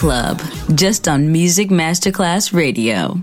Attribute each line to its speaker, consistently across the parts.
Speaker 1: Club, just on Music Masterclass Radio.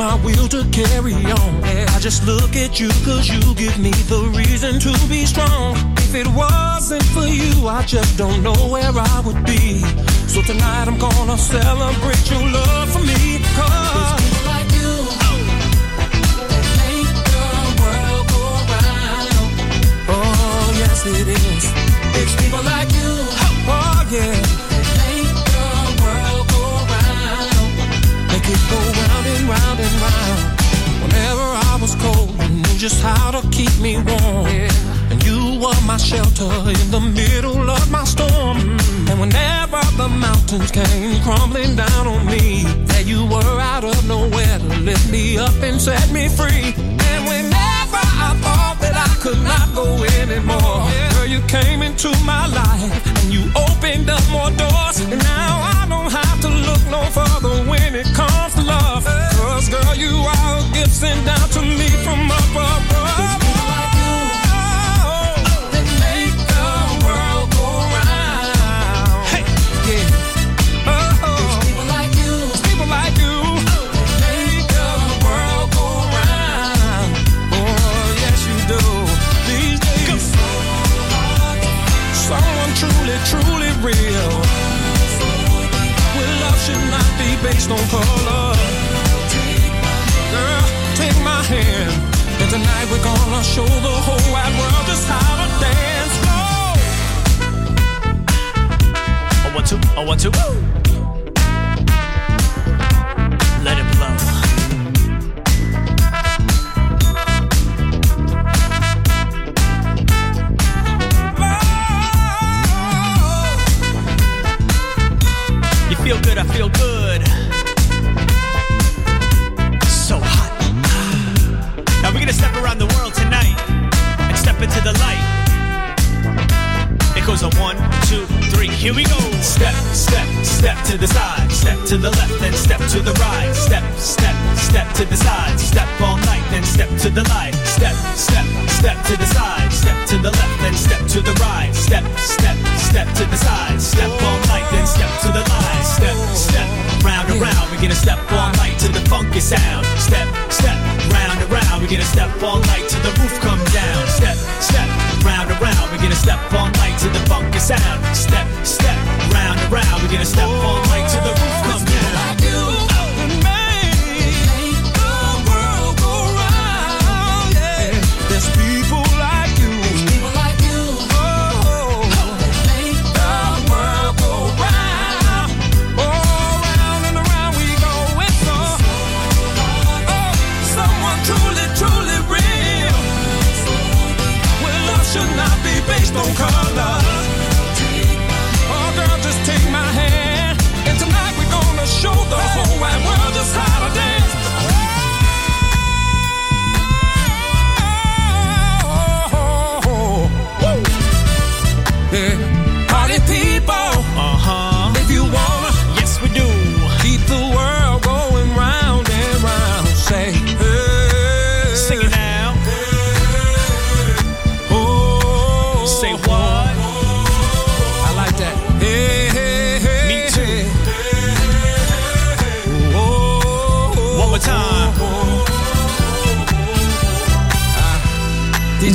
Speaker 2: My
Speaker 3: will to carry on, I just look at you cause you give me the reason to be strong. If it wasn't for you, I just don't know where I would be. So tonight I'm gonna celebrate your love for me. Cause. Oh, yes, it is. It's people like you. Oh, yeah. Keep me warm. And you were my shelter in the middle of my storm. And whenever the mountains came crumbling down on me, there you were out of nowhere to lift me up and set me free. And whenever I thought that I could not go anymore, girl, you came into my life and you opened up more doors. And now I don't have to look no further when it comes to love. Cause girl, you are a gift sent down to me from above. Based on color. Girl, take my hand. And tonight we're gonna show the whole wide world just how to dance.
Speaker 4: Two. Let it blow. You feel good, I feel good. Into the light. It goes a one, two, three, here we go. Step, step, step to the side, step to the left, then step to the right. Step, step, step to the side, step all night, then step to the light. Step, step, step to the side, step to the left, then step to the right. Step, step, step to the side, step all night, then step to the light. Step, step, round and round, we're gonna step all night to the funky sound. Step, step, round and we're gonna step all night till the roof come down. Step, step, round and round, we're gonna step all night till the funky sound. Step, step, round and round, we're gonna step all night till the roof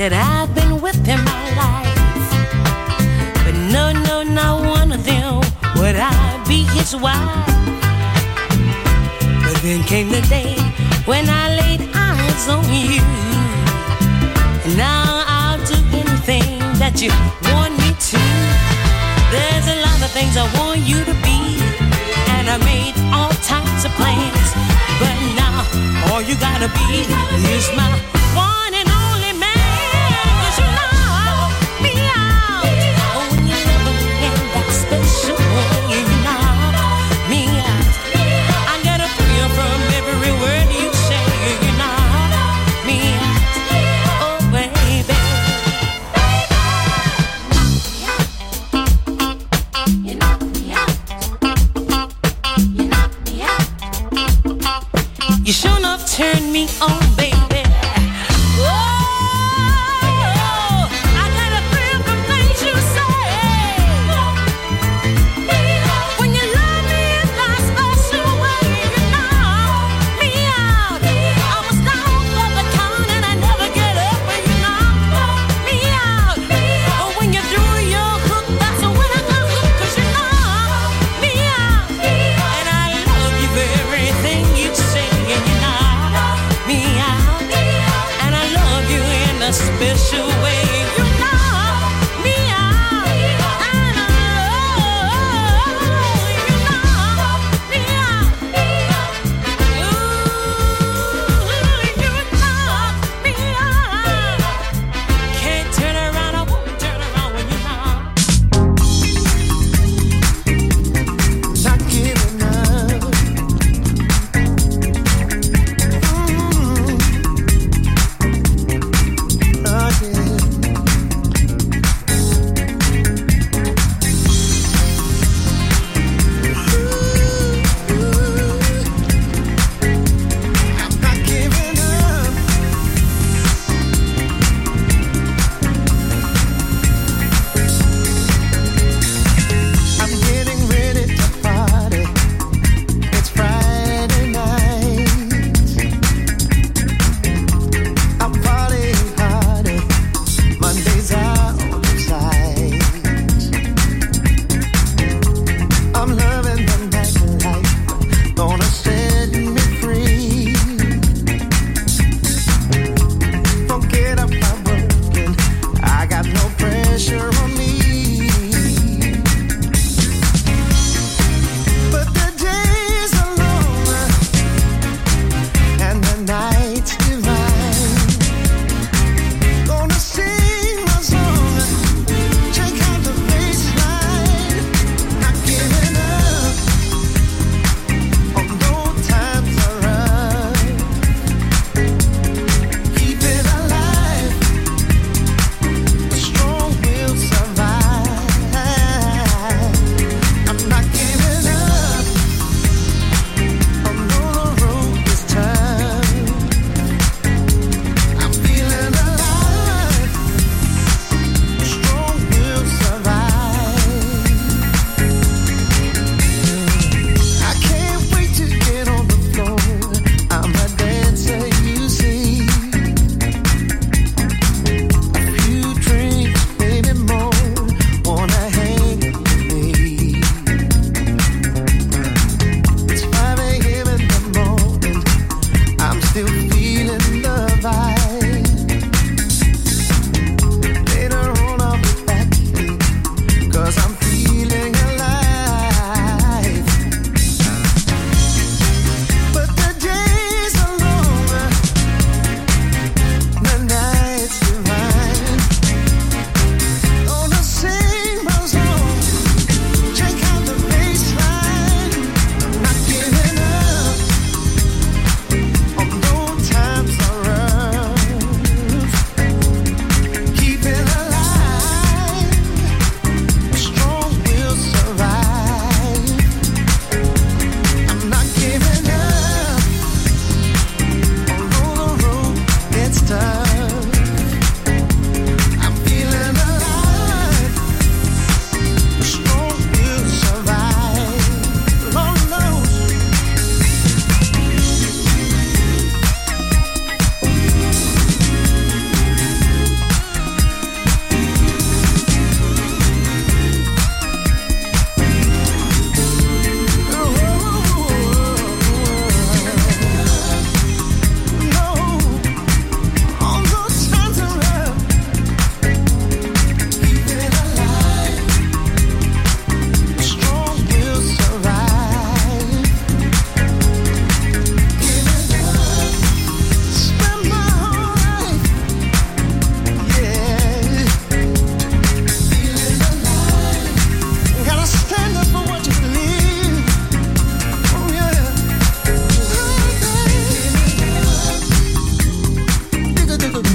Speaker 5: that I've been with in my life. But no, no, not one of them would I be his wife. But then came the day when I laid eyes on you. And now I'll do anything that you want me to. There's a lot of things I
Speaker 6: want
Speaker 7: you
Speaker 8: to be, and I made all types of plans. But
Speaker 9: now all you gotta be is my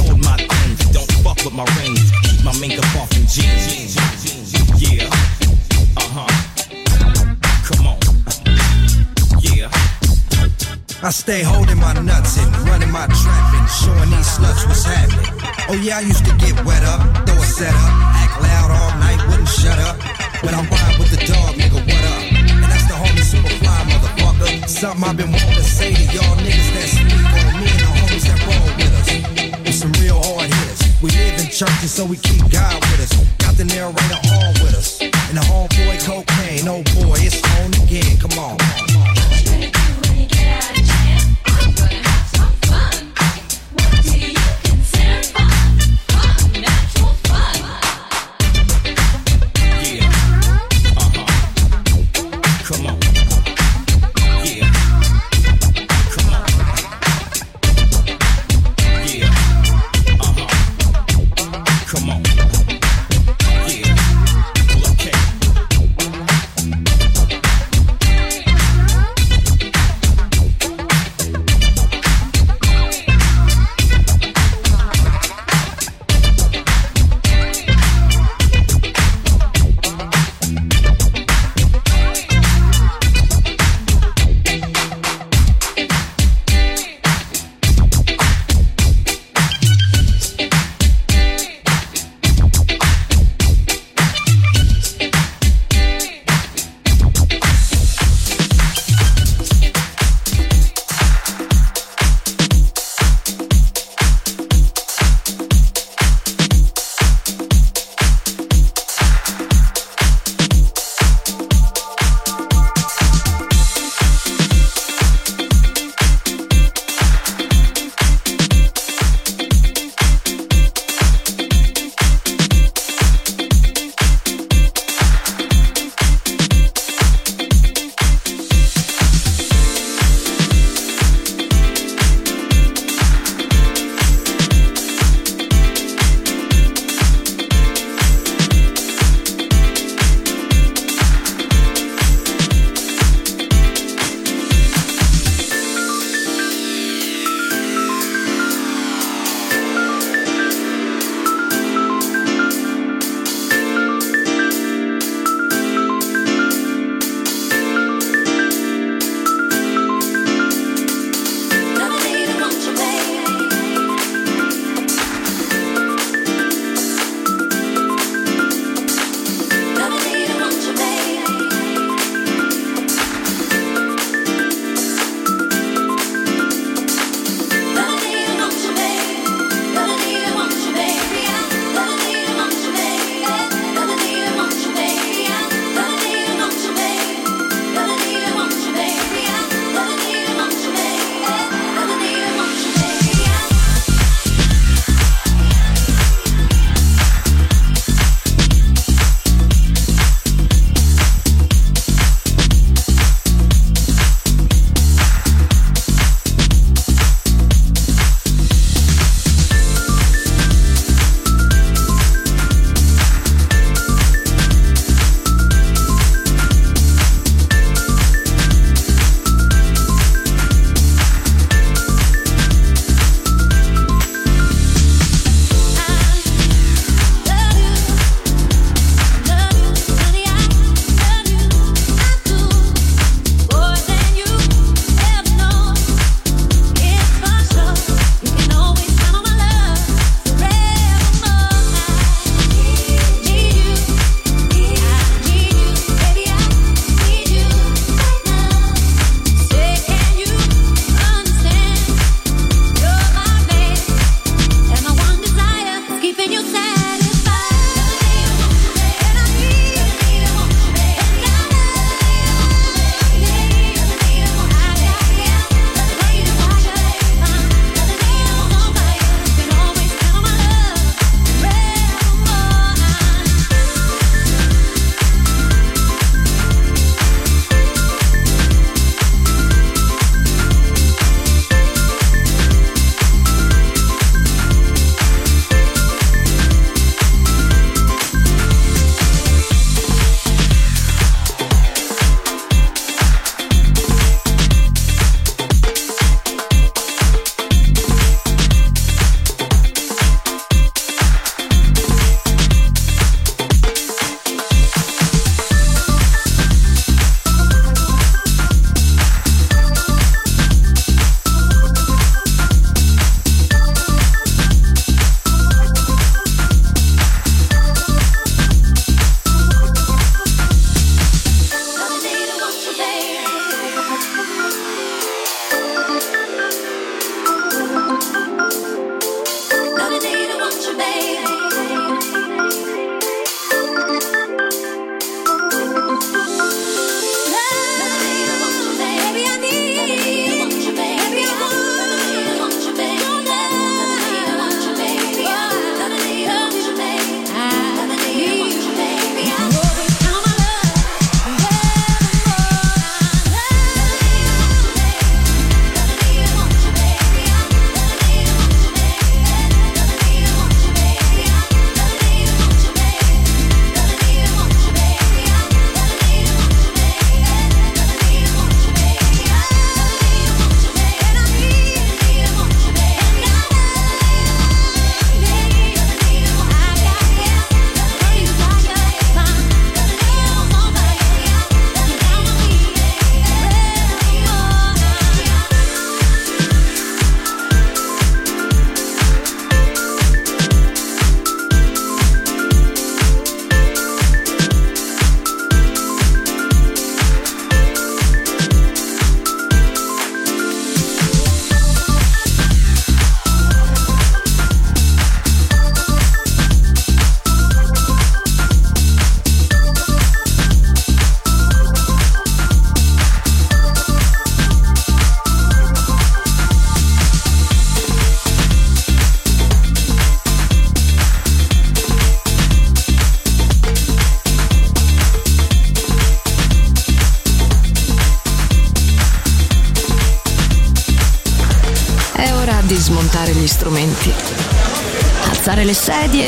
Speaker 9: Hold my things, don't fuck with my rings. Keep my makeup off in jeans. Yeah, uh huh. Come on, yeah.
Speaker 10: I stay holding my nuts and running my trap and showing these sluts what's happening. Oh yeah, I used to get wet up, throw a set up, act loud all night, wouldn't shut up. But I'm ride with the dog, nigga, what up? And that's the homie superfly motherfucker. Something I've been wanting to say to y'all niggas that sleep on me and the homies that roll with us churches, so we keep God with us. Got the narrator on with us. And the homeboy cocaine, oh boy, it's on again. Come on.
Speaker 9: Come on. Come on.